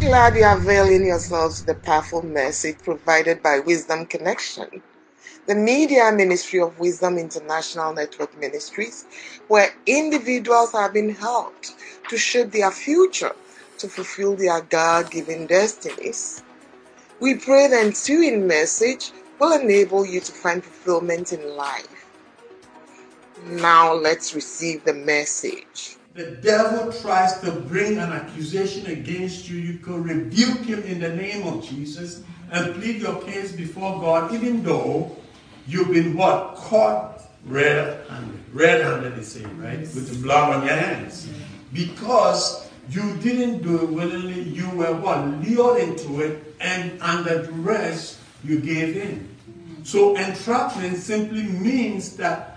glad you're availing yourselves of the powerful message provided by Wisdom Connection, the media ministry of Wisdom International Network Ministries, where individuals have been helped to shape their future to fulfill their God given destinies. We pray that the ensuing message will enable you to find fulfillment in life. Now let's receive the message. The devil tries to bring an accusation against you. You could rebuke him in the name of Jesus and plead your case before God, even though you've been what? Caught red-handed. Red-handed, they say, right? With the blood on your hands. Because you didn't do it willingly. You were what? Lured into it, and under duress, you gave in. So entrapment simply means that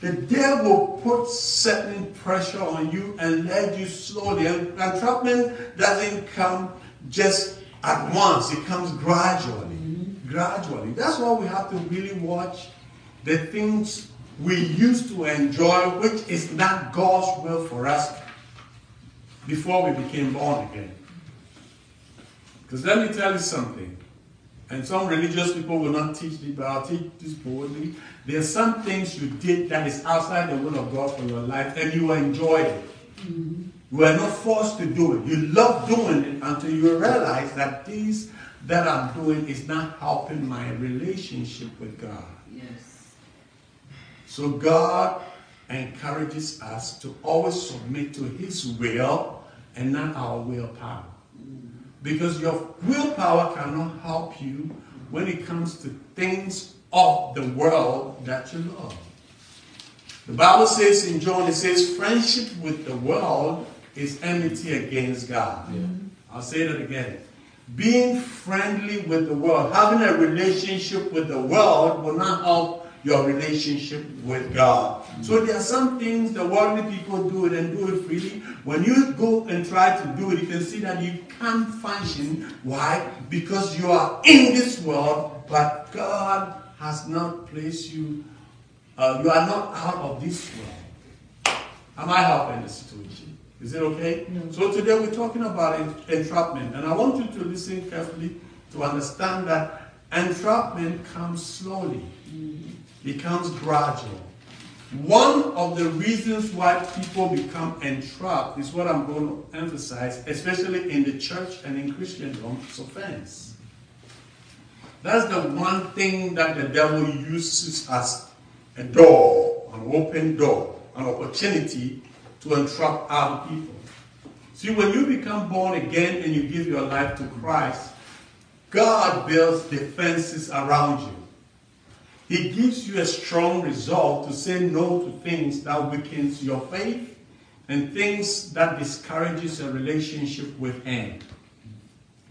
the devil puts certain pressure on you and led you slowly. And entrapment doesn't come just at once, it comes gradually. Mm-hmm. Gradually. That's why we have to really watch the things we used to enjoy, which is not God's will for us before we became born again. Because let me tell you something. And some religious people will not teach this, but I'll teach this boldly. There are some things you did that is outside the will of God for your life, and you enjoyed it. Mm-hmm. You were not forced to do it. You love doing it until you realize that this that I'm doing is not helping my relationship with God. Yes. So God encourages us to always submit to His will and not our willpower. Because your willpower cannot help you when it comes to things of the world that you love. The Bible says in John, it says, friendship with the world is enmity against God. Yeah. I'll say that again. Being friendly with the world, having a relationship with the world will not help your relationship with God. So there are some things the worldly people do it and do it freely. When you go and try to do it, you can see that you can't function. Why? Because you are in this world, but God has not placed you, uh, you are not out of this world. Am I helping the situation? Is it okay? No. So today we're talking about entrapment, and I want you to listen carefully to understand that entrapment comes slowly. Mm-hmm becomes gradual. One of the reasons why people become entrapped is what I'm going to emphasize, especially in the church and in Christendom, is offense. That's the one thing that the devil uses as a door, an open door, an opportunity to entrap other people. See, when you become born again and you give your life to Christ, God builds defenses around you. He gives you a strong resolve to say no to things that weakens your faith and things that discourages a relationship with Him.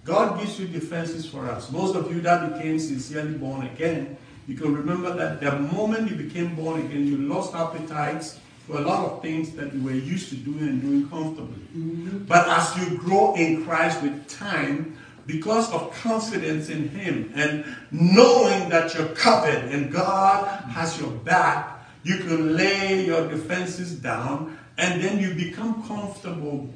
God gives you defenses for us. Most of you that became sincerely born again, you can remember that the moment you became born again, you lost appetites for a lot of things that you were used to doing and doing comfortably. Mm-hmm. But as you grow in Christ with time, because of confidence in Him and knowing that you're covered and God has your back, you can lay your defenses down and then you become comfortable.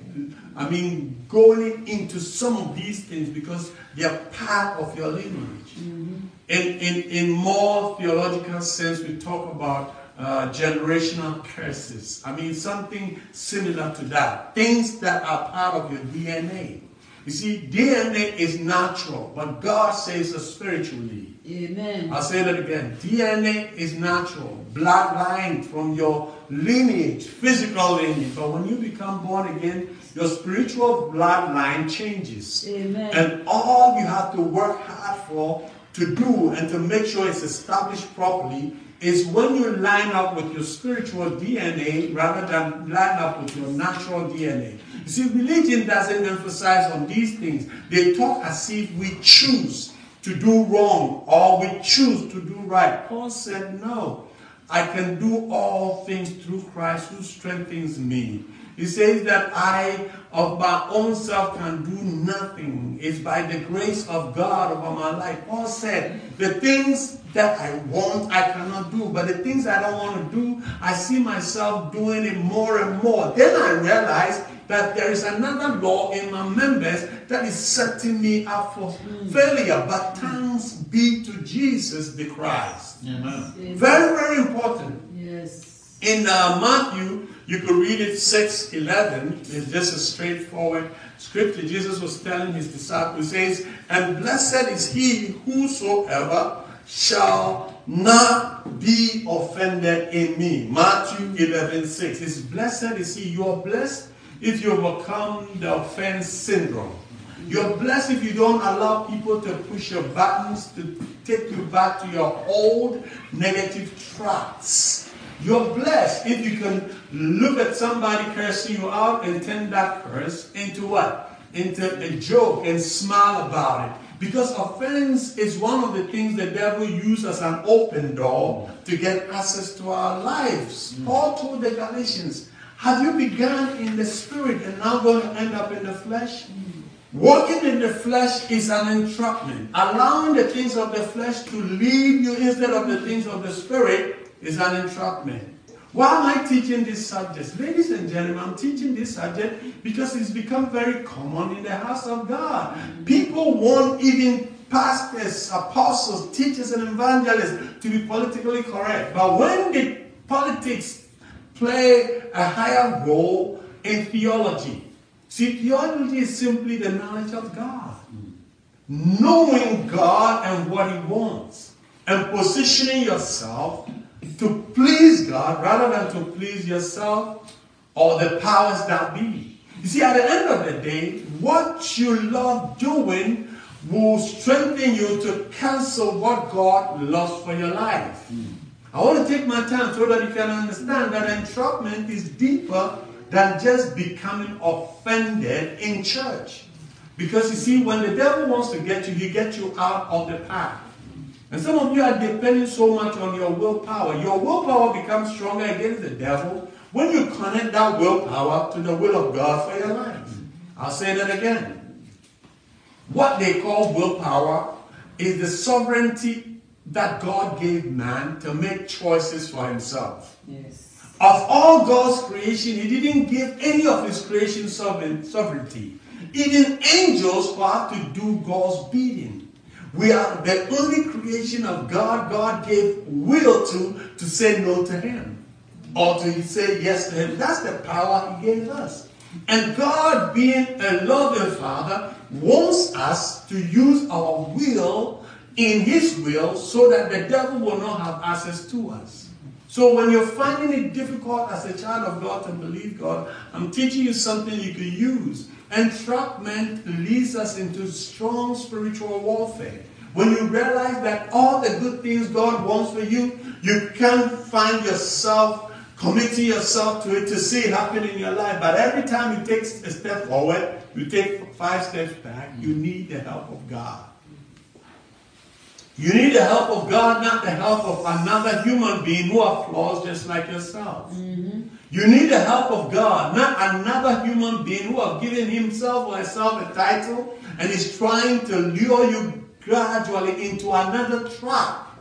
I mean, going into some of these things because they are part of your lineage. Mm-hmm. In, in, in more theological sense, we talk about uh, generational curses. I mean, something similar to that. Things that are part of your DNA. You see, DNA is natural, but God says it spiritually. Amen. I'll say that again. DNA is natural, bloodline from your lineage, physical lineage. But when you become born again, your spiritual bloodline changes. Amen. And all you have to work hard for to do and to make sure it's established properly is when you line up with your spiritual DNA rather than line up with your natural DNA. See, religion doesn't emphasize on these things. They talk as if we choose to do wrong or we choose to do right. Paul said, No, I can do all things through Christ who strengthens me. He says that I of my own self can do nothing. It's by the grace of God over my life. Paul said, The things that I want, I cannot do. But the things I don't want to do, I see myself doing it more and more. Then I realize that there is another law in my members that is setting me up for failure. But thanks be to Jesus the Christ. Amen. Very, very important. Yes. In uh, Matthew, you could read it 6 11. It's just a straightforward scripture. Jesus was telling his disciples, says, And blessed is he whosoever shall not be offended in me. Matthew 11 6. It's blessed is he. You are blessed if you overcome the offense syndrome. You're blessed if you don't allow people to push your buttons to take you back to your old negative tracks. You're blessed if you can look at somebody cursing you out and turn that curse into what? Into a joke and smile about it. Because offense is one of the things the devil uses as an open door to get access to our lives. Mm. Paul told the Galatians, have you begun in the spirit and now going to end up in the flesh? Mm. Walking in the flesh is an entrapment. Allowing the things of the flesh to lead you instead of the things of the spirit is an entrapment. Why am I teaching this subject? Ladies and gentlemen, I'm teaching this subject because it's become very common in the house of God. People want even pastors, apostles, teachers, and evangelists to be politically correct. But when the politics play a higher role in theology, see, theology is simply the knowledge of God. Knowing God and what He wants, and positioning yourself to please God rather than to please yourself or the powers that be. You see, at the end of the day, what you love doing will strengthen you to cancel what God loves for your life. I want to take my time so that you can understand that entrapment is deeper than just becoming offended in church. Because you see, when the devil wants to get you, he gets you out of the path. And some of you are depending so much on your willpower. Your willpower becomes stronger against the devil when you connect that willpower to the will of God for your life. I'll say that again. What they call willpower is the sovereignty that God gave man to make choices for himself. Yes. Of all God's creation, He didn't give any of His creation sovereignty. Even angels have to do God's bidding. We are the only creation of God God gave will to to say no to Him or to say yes to Him. That's the power He gave us. And God, being a loving Father, wants us to use our will in His will so that the devil will not have access to us. So when you're finding it difficult as a child of God to believe God, I'm teaching you something you can use. Entrapment leads us into strong spiritual warfare. When you realize that all the good things God wants for you, you can't find yourself committing yourself to it to see it happen in your life. But every time you take a step forward, you take five steps back, you need the help of God. You need the help of God, not the help of another human being who are flaws just like yourself. Mm-hmm. You need the help of God, not another human being who have given himself or herself a title and is trying to lure you gradually into another trap.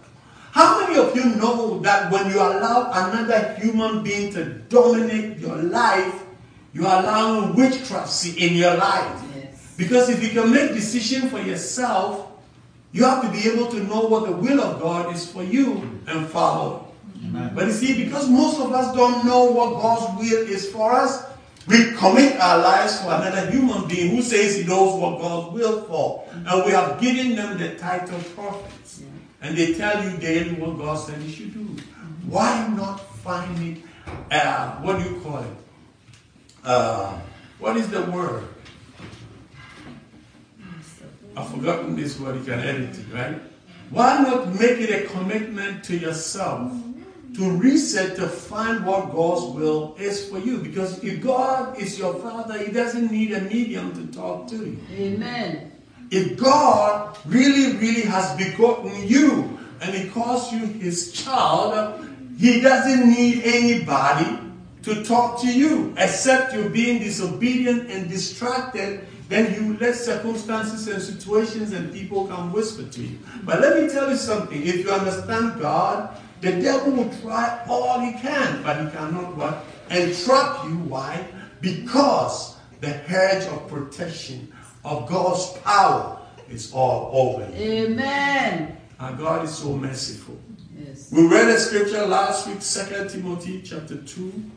How many of you know that when you allow another human being to dominate your life, you are allowing witchcraft in your life? Yes. Because if you can make decision for yourself, you have to be able to know what the will of God is for you and follow. Amen. But you see, because most of us don't know what God's will is for us, we commit our lives for another human being who says he knows what God's will for. And we have given them the title prophets. And they tell you daily what God said you should do. Why not find it, uh, what do you call it? Uh, what is the word? I've forgotten this word, you can edit it, right? Why not make it a commitment to yourself to reset to find what God's will is for you? Because if God is your Father, He doesn't need a medium to talk to you. Amen. If God really, really has begotten you and He calls you His child, He doesn't need anybody to talk to you except you're being disobedient and distracted. Then you let circumstances and situations and people come whisper to you. But let me tell you something. If you understand God, the devil will try all he can, but he cannot what? Entrap you. Why? Because the hedge of protection of God's power is all over you. Amen. Our God is so merciful. Yes. We read a scripture last week, 2 Timothy chapter 2.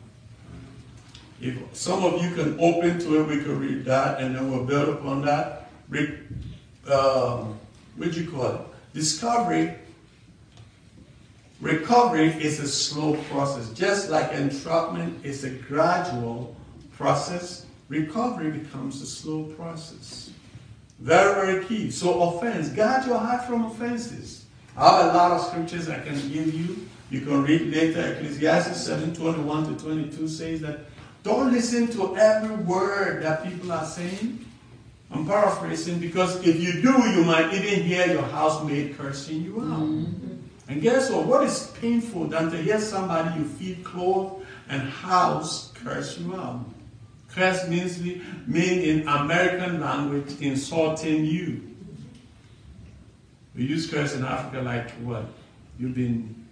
If some of you can open to it, we can read that and then we'll build upon that. Read, um, what do you call it? Discovery. Recovery is a slow process. Just like entrapment is a gradual process, recovery becomes a slow process. Very, very key. So offense, guard your heart from offenses. I have a lot of scriptures I can give you. You can read later. Ecclesiastes 7, 21 to 22 says that don't listen to every word that people are saying. I'm paraphrasing because if you do, you might even hear your housemate cursing you out. Mm-hmm. And guess what? What is painful than to hear somebody you feed, clothe, and house curse you out? Curse means mean in American language insulting you. We use curse in Africa like what? You've been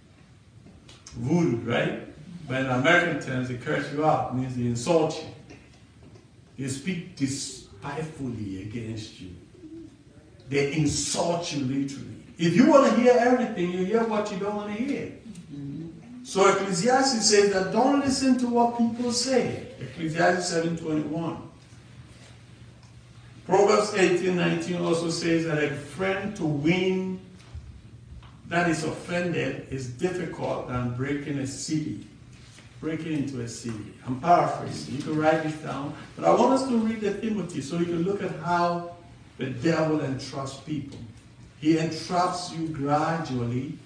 voodoo, right? But in American terms, they curse you out means they insult you. They speak despitefully against you. They insult you literally. If you want to hear everything, you hear what you don't want to hear. So Ecclesiastes says that don't listen to what people say. Ecclesiastes 7.21. Proverbs 18.19 also says that a friend to win that is offended is difficult than breaking a city. Breaking into a city. I'm paraphrasing. You can write this down. But I want us to read the Timothy so you can look at how the devil entraps people. He entraps you gradually,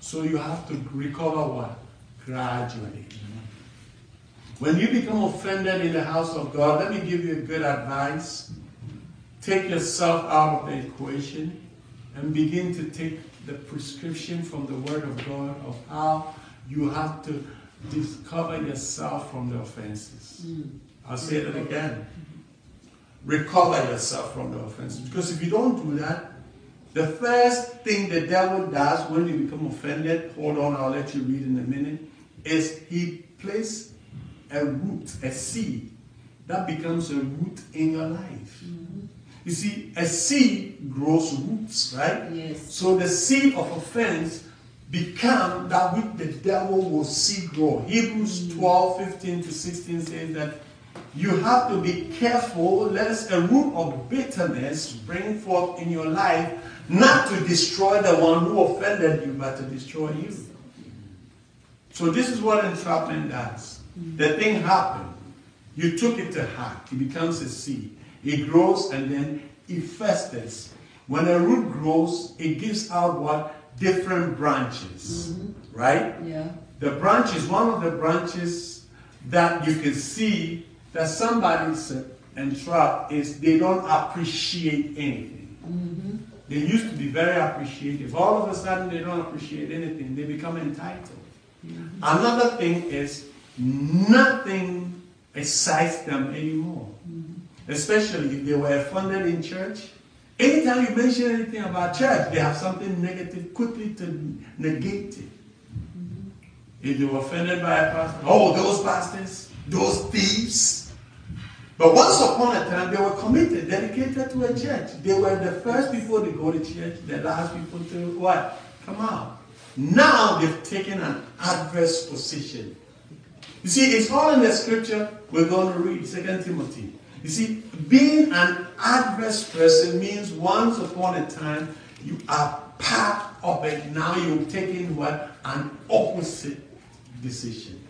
so you have to recover what? Gradually. When you become offended in the house of God, let me give you a good advice. Take yourself out of the equation and begin to take the prescription from the Word of God of how you have to discover yourself from the offenses. Mm. I'll say that again. Recover yourself from the offenses. Because if you don't do that, the first thing the devil does when you become offended, hold on, I'll let you read in a minute, is he places a root, a seed, that becomes a root in your life. Mm-hmm. You see, a seed grows roots, right? Yes. So the seed of offense become that which the devil will see grow. Hebrews mm-hmm. 12, 15 to 16 says that you have to be careful lest a root of bitterness spring forth in your life, not to destroy the one who offended you, but to destroy you. So this is what entrapment does. The thing happened. You took it to heart. It becomes a seed. It grows and then it festers. When a root grows, it gives out what? Different branches. Mm-hmm. Right? Yeah. The branches, one of the branches that you can see that somebody's entrapped is they don't appreciate anything. Mm-hmm. They used to be very appreciative. All of a sudden, they don't appreciate anything. They become entitled. Mm-hmm. Another thing is nothing excites them anymore. Mm-hmm. Especially if they were funded in church. Anytime you mention anything about church, they have something negative quickly to negate it. Mm-hmm. If they were offended by a pastor, oh, those pastors, those thieves. But once upon a time, they were committed, dedicated to a church. They were the first people to go to church, the last people to what? Come out. Now they've taken an adverse position. You see, it's all in the scripture we're going to read, 2 Timothy. You see, being an adverse person means once upon a time you are part of it. Now you've taken what? An opposite decision.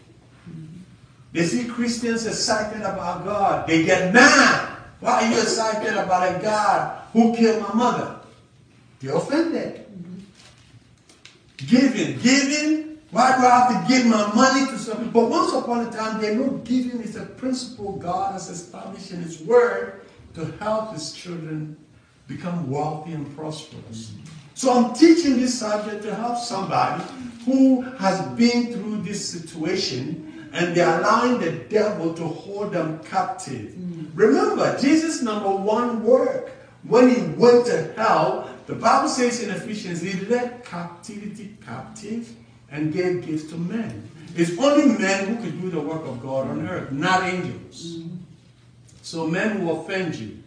They see Christians excited about God. They get mad. Why are you excited about a God who killed my mother? They're offended. Giving, giving. Why do I have to give my money to something? But once upon a time, they know giving is a principle God has established in His Word to help His children become wealthy and prosperous. So I'm teaching this subject to help somebody who has been through this situation and they're allowing the devil to hold them captive. Mm. Remember, Jesus' number one work when he went to hell the Bible says in Ephesians, he led captivity captive and gave gifts to men. It's only men who could do the work of God on earth, not angels. Mm-hmm. So men will offend you.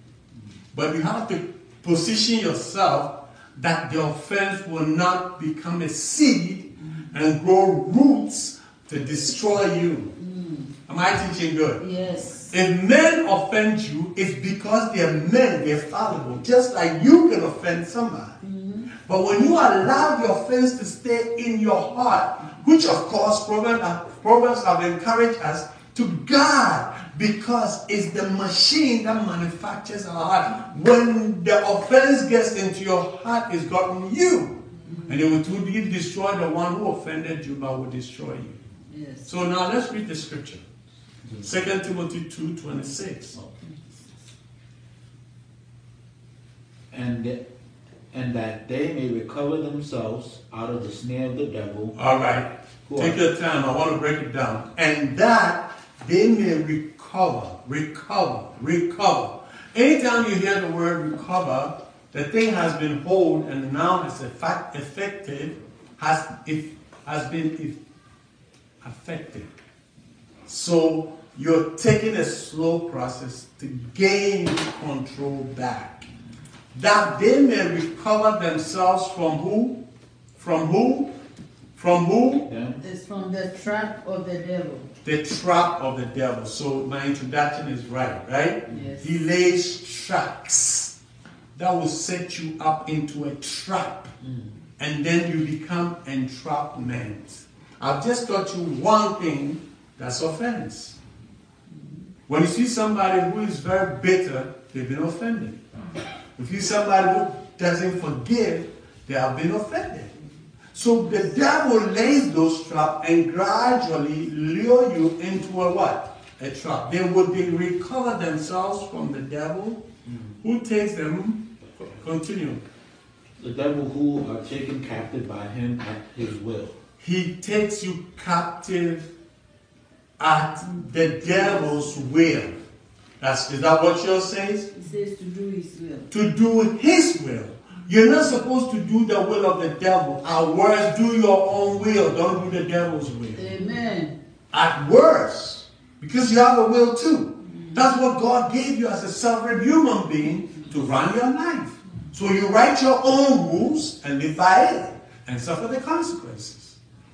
But you have to position yourself that the offense will not become a seed and grow roots to destroy you. Hmm. Am I teaching good? Yes. If men offend you, it's because they're men, they're fallible, just like you can offend somebody. Mm-hmm. But when you allow the offense to stay in your heart, which of course Proverbs, uh, Proverbs have encouraged us to guard because it's the machine that manufactures our heart. When the offense gets into your heart, it's gotten you. Mm-hmm. And it will truly destroy the one who offended you, but will destroy you. Yes. So now let's read the scripture. 2 Timothy 2 26. and and that they may recover themselves out of the snare of the devil. All right. Take your time. I want to break it down. And that they may recover, recover, recover. Anytime you hear the word recover, the thing has been hold and now it's effect, effective, has, if, has been if, affected. So you're taking a slow process to gain control back. That they may recover themselves from who? From who? From who? Them. It's from the trap of the devil. the trap of the devil. So my introduction is right, right? Yes. He lays traps that will set you up into a trap. Mm. And then you become entrapment. I've just taught you one thing that's offense. When you see somebody who is very bitter, they've been offended. If you see somebody who doesn't forgive, they have been offended. So the devil lays those traps and gradually lure you into a what? A trap. They would be recover themselves from the devil mm. who takes them. Continue. The devil who are taken captive by him at his will. He takes you captive at the devil's will. That's is that what yours says? He says to do his will. to do his will. You're not supposed to do the will of the devil. At worst, do your own will. Don't do the devil's will. Amen. At worst, because you have a will too. That's what God gave you as a sovereign human being to run your life. So you write your own rules and live by it and suffer the consequences.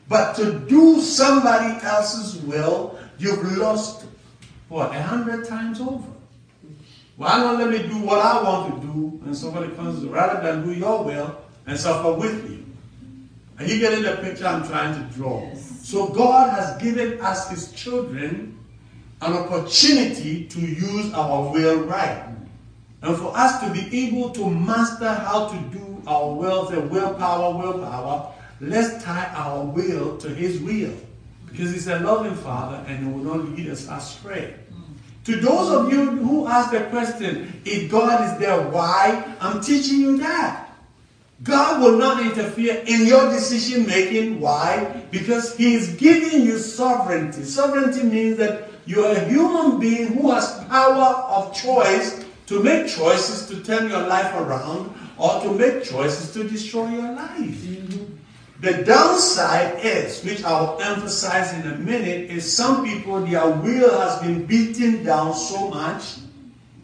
But to do somebody else's will, you've lost what a hundred times over. Why not let me do what I want to do and the consequences rather than do your will and suffer with you? Are you getting the picture I'm trying to draw? Yes. So God has given us His children an opportunity to use our will right. And for us to be able to master how to do our will, the willpower, willpower, let's tie our will to His will. Because He's a loving Father and He will not lead us astray. To those of you who ask the question, if God is there, why? I'm teaching you that. God will not interfere in your decision making. Why? Because He is giving you sovereignty. Sovereignty means that you are a human being who has power of choice to make choices to turn your life around or to make choices to destroy your life. Mm-hmm. The downside is, which I'll emphasize in a minute, is some people, their will has been beaten down so much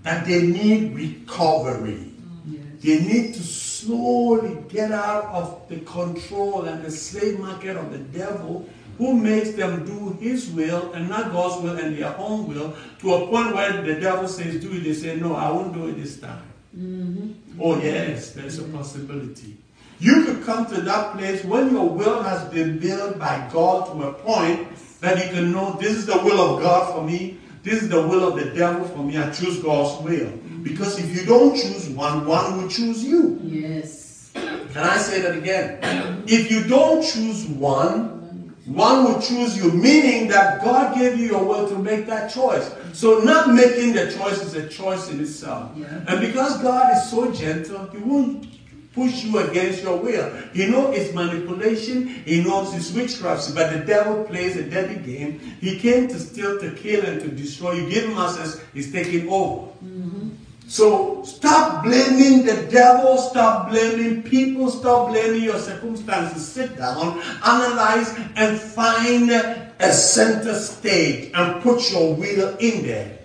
that they need recovery. Yes. They need to slowly get out of the control and the slave market of the devil who makes them do his will and not God's will and their own will to a point where the devil says, Do it. They say, No, I won't do it this time. Mm-hmm. Oh, yes, there's a possibility. You could come to that place when your will has been built by God to a point that you can know this is the will of God for me, this is the will of the devil for me. I choose God's will. Because if you don't choose one, one will choose you. Yes. Can I say that again? If you don't choose one, one will choose you, meaning that God gave you your will to make that choice. So not making the choice is a choice in itself. Yeah. And because God is so gentle, He won't push you against your will. He knows it's manipulation, He knows it's witchcraft, but the devil plays a dirty game. He came to steal, to kill, and to destroy. You give him access, he's taking over. Mm-hmm. So stop blaming the devil, stop blaming people, stop blaming your circumstances. Sit down, analyze, and find a center stage and put your will in there.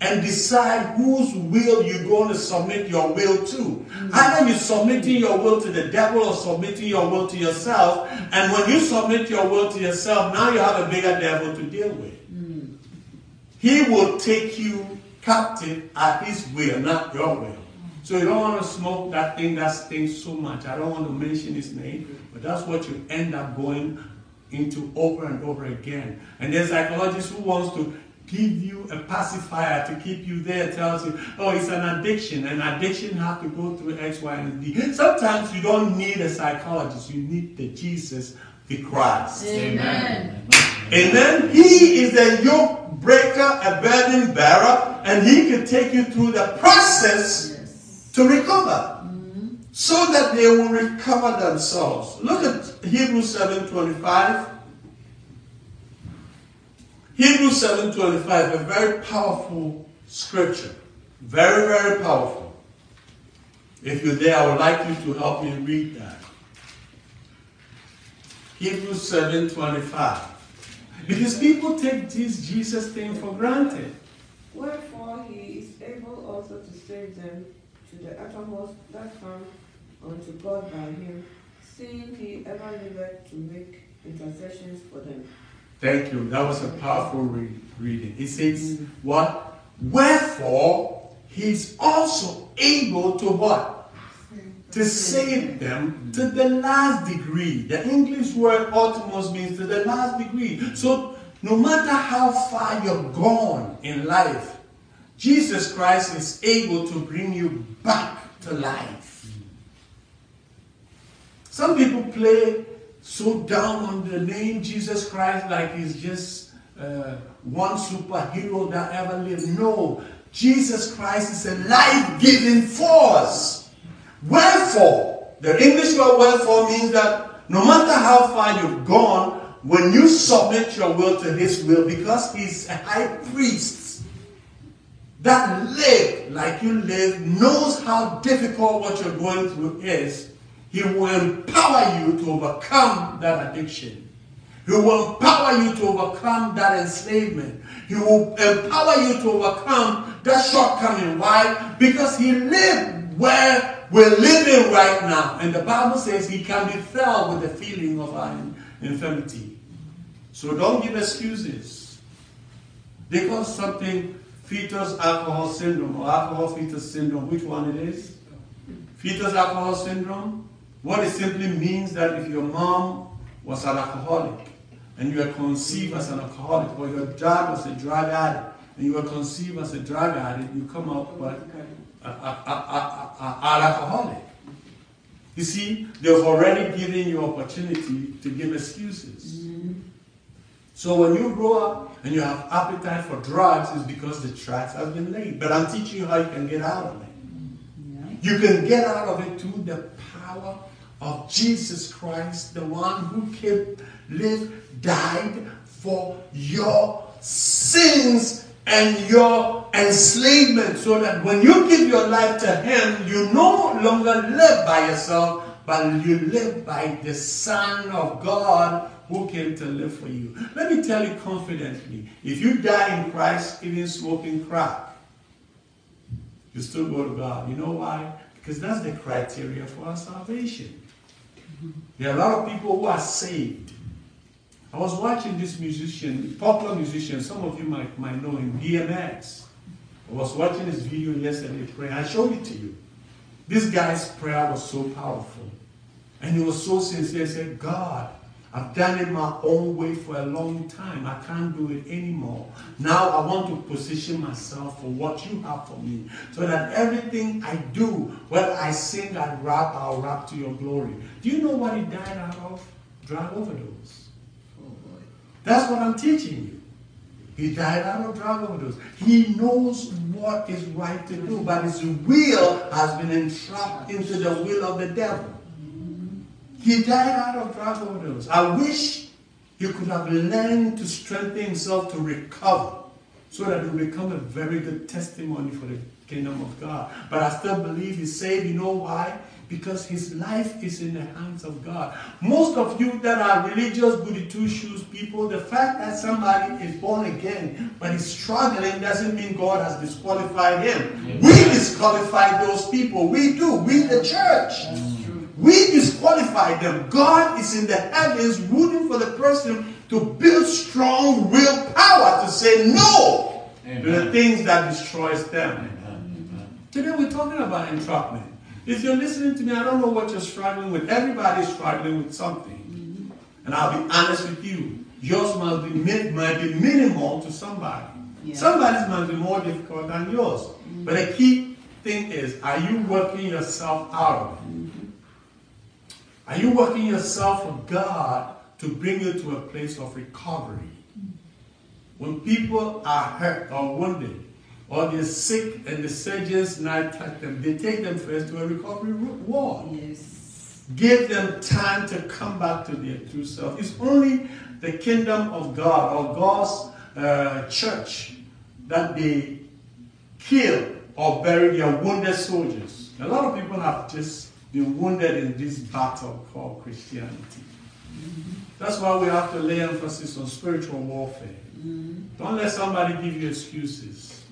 And decide whose will you're going to submit your will to. Mm. Either you're submitting your will to the devil or submitting your will to yourself. And when you submit your will to yourself, now you have a bigger devil to deal with. Mm. He will take you captive at his will, not your will. So you don't want to smoke that thing that stinks so much. I don't want to mention his name, but that's what you end up going into over and over again. And there's psychologists who wants to give you a pacifier to keep you there, tells you, oh, it's an addiction. An addiction have to go through X, Y, and Z. Sometimes you don't need a psychologist, you need the Jesus, the Christ. Amen. Amen. He is a yoke breaker, a burden bearer, and he can take you through the process Yes. to recover. So that they will recover themselves. Look at Hebrews 7:25. Hebrews 7:25, a very powerful scripture. Very, very powerful. If you're there, I would like you to help me read that. Hebrews 7:25. Because people take this Jesus thing for granted. Wherefore he is able also to save them to the uttermost that come unto God by him, seeing he ever liveth to make intercessions for them. Thank you. That was a powerful re- reading. It says, What? Wherefore, he's also able to what? To save them to the last degree. The English word uttermost means to the last degree. So, no matter how far you're gone in life, Jesus Christ is able to bring you back to life. Some people play so down on the name Jesus Christ like he's just uh, one superhero that ever lived. No, Jesus Christ is a life giving force. Wherefore, the English word wherefore means that no matter how far you've gone, when you submit your will to his will, because he's a high priest that lived like you live, knows how difficult what you're going through is, he will empower you to overcome that addiction. He will empower you to overcome that enslavement. He will empower you to overcome that shortcoming. Why? Because he lived where we're living right now. And the Bible says he can be filled with the feeling of our infirmity. So don't give excuses. They call something fetus alcohol syndrome or alcohol fetus syndrome. Which one it is? Fetus alcohol syndrome. What it simply means that if your mom was an alcoholic and you were conceived as an alcoholic, or your dad was a drug addict and you were conceived as a drug addict, you come out but a, a, a, a, a, an alcoholic. You see, they've already given you opportunity to give excuses. Mm-hmm. So when you grow up and you have appetite for drugs, it's because the tracks have been laid. But I'm teaching you how you can get out of it. Mm-hmm. You can get out of it through the power of Jesus Christ, the one who came, lived, died for your sins and your enslavement, so that when you give your life to Him, you no longer live by yourself, but you live by the Son of God who came to live for you. Let me tell you confidently if you die in Christ, even smoking crack, you still go to God. You know why? Because that's the criteria for our salvation. There are a lot of people who are saved. I was watching this musician, popular musician, some of you might, might know him, DMX. I was watching his video yesterday praying. I showed it to you. This guy's prayer was so powerful. And he was so sincere. He said, God, I've done it my own way for a long time. I can't do it anymore. Now I want to position myself for what you have for me. So that everything I do, whether I sing, I rap, I'll rap to your glory. Do you know what he died out of? Drug overdose. That's what I'm teaching you. He died out of drug overdose. He knows what is right to do, but his will has been entrapped into the will of the devil. He died out of drug overdose. I wish he could have learned to strengthen himself to recover so that it will become a very good testimony for the kingdom of God. But I still believe he's saved. You know why? Because his life is in the hands of God. Most of you that are religious goody two shoes people, the fact that somebody is born again but is struggling doesn't mean God has disqualified him. We disqualify those people. We do. We, the church. We disqualify them. God is in the heavens rooting for the person to build strong willpower to say no to the things that destroys them. Amen. Today we're talking about entrapment. If you're listening to me, I don't know what you're struggling with. Everybody's struggling with something. And I'll be honest with you. Yours must be, might be minimal to somebody. Yeah. Somebody's might be more difficult than yours. But the key thing is, are you working yourself out of it? Are you working yourself for God to bring you to a place of recovery? When people are hurt or wounded, or they're sick and the surgeons not touch them, they take them first to a recovery ward. Yes. Give them time to come back to their true self. It's only the kingdom of God or God's uh, church that they kill or bury their wounded soldiers. A lot of people have just been wounded in this battle called Christianity. That's why we have to lay emphasis on spiritual warfare. Don't let somebody give you excuses.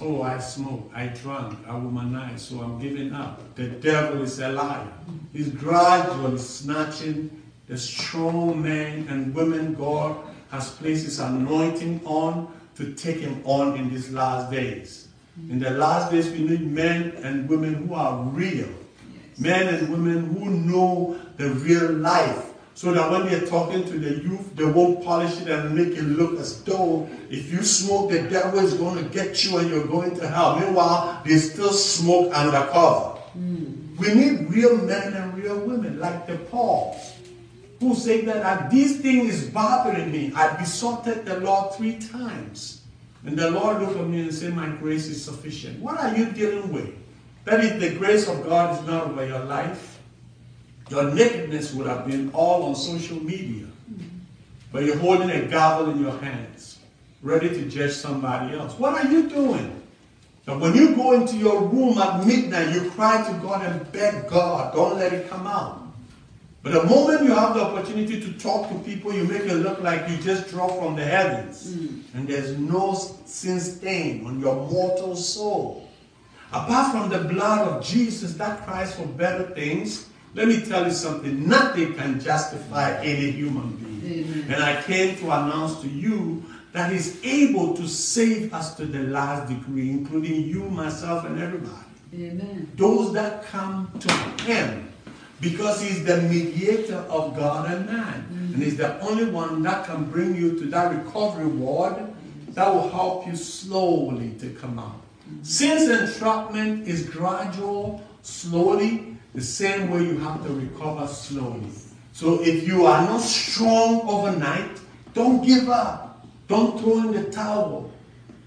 Oh, I smoke, I drank, I womanize, so I'm giving up. The devil is a liar. He's gradually snatching the strong men and women God has placed his anointing on to take him on in these last days. In the last days, we need men and women who are real. Men and women who know the real life. So that when they're talking to the youth, they won't polish it and make it look as though if you smoke, the devil is going to get you and you're going to hell. Meanwhile, they still smoke undercover. We need real men and real women, like the Paul, who say that "Ah, this thing is bothering me. I besotted the Lord three times. And the Lord looked at me and said, My grace is sufficient. What are you dealing with? That if the grace of God is not over your life, your nakedness would have been all on social media. Mm-hmm. But you're holding a gavel in your hands, ready to judge somebody else. What are you doing? Now, when you go into your room at midnight, you cry to God and beg God, don't let it come out. But the moment you have the opportunity to talk to people, you make it look like you just dropped from the heavens. Mm. And there's no sin stain on your mortal soul. Apart from the blood of Jesus that cries for better things, let me tell you something nothing can justify any human being. Amen. And I came to announce to you that He's able to save us to the last degree, including you, myself, and everybody Amen. those that come to him because he's the mediator of God and man. Mm. And he's the only one that can bring you to that recovery ward that will help you slowly to come out. Since entrapment is gradual, slowly, the same way you have to recover slowly. So if you are not strong overnight, don't give up. Don't throw in the towel.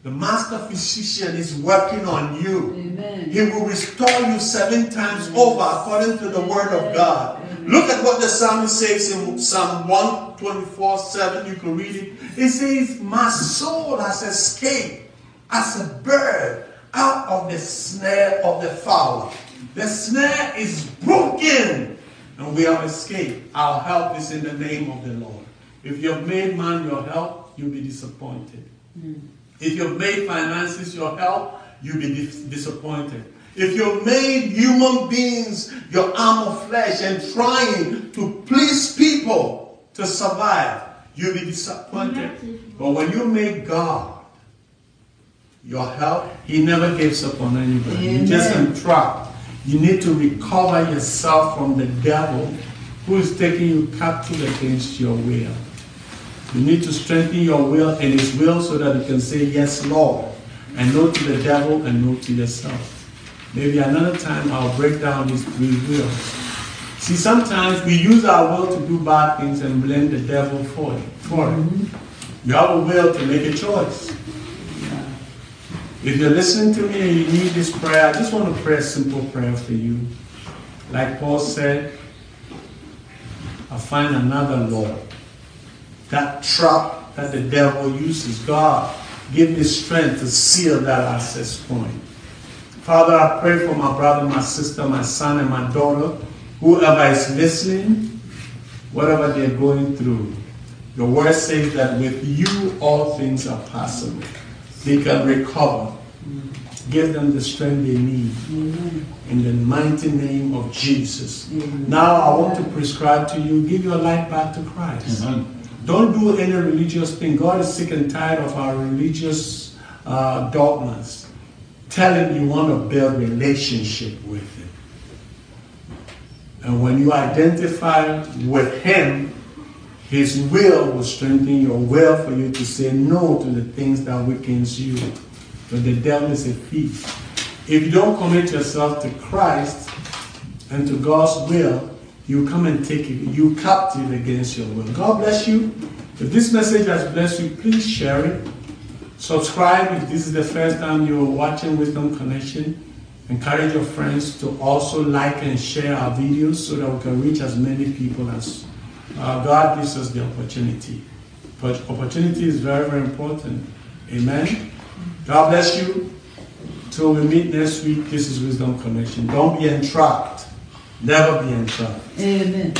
The master physician is working on you. Amen. He will restore you seven times over according to the word of God. Look at what the psalmist says in Psalm 124 7. You can read it. It says, My soul has escaped as a bird out of the snare of the fowler. The snare is broken and we have escaped. Our help is in the name of the Lord. If you have made man your help, you'll be disappointed. Hmm. If you've made finances your help, you'll be dis- disappointed. If you've made human beings your arm of flesh and trying to please people to survive, you'll be disappointed. But when you make God your help, He never gives up on anybody. You just Amen. entrapped. You need to recover yourself from the devil who is taking you captive against your will. You need to strengthen your will and his will so that you can say, Yes, Lord, and no to the devil and no to yourself. Maybe another time I'll break down these three wills. See, sometimes we use our will to do bad things and blame the devil for it. For it. Mm-hmm. You have a will to make a choice. If you're listening to me and you need this prayer, I just want to pray a simple prayer for you. Like Paul said, I find another Lord that trap that the devil uses. God, give me strength to seal that access point. Father, I pray for my brother, my sister, my son, and my daughter, whoever is listening, whatever they're going through. Your word says that with you all things are possible. They can recover. Give them the strength they need. In the mighty name of Jesus. Now I want to prescribe to you, give your life back to Christ. Don't do any religious thing. God is sick and tired of our religious uh, dogmas. Tell him you want to build relationship with him. And when you identify with him, his will will strengthen your will for you to say no to the things that weakens you. But the devil is a thief. If you don't commit yourself to Christ and to God's will, you come and take you captive against your will. God bless you. If this message has blessed you, please share it. Subscribe if this is the first time you're watching Wisdom Connection. Encourage your friends to also like and share our videos so that we can reach as many people as uh, God gives us the opportunity. But opportunity is very, very important. Amen. God bless you. Till we meet next week, this is Wisdom Connection. Don't be entrapped. Never be entrapped. Amen.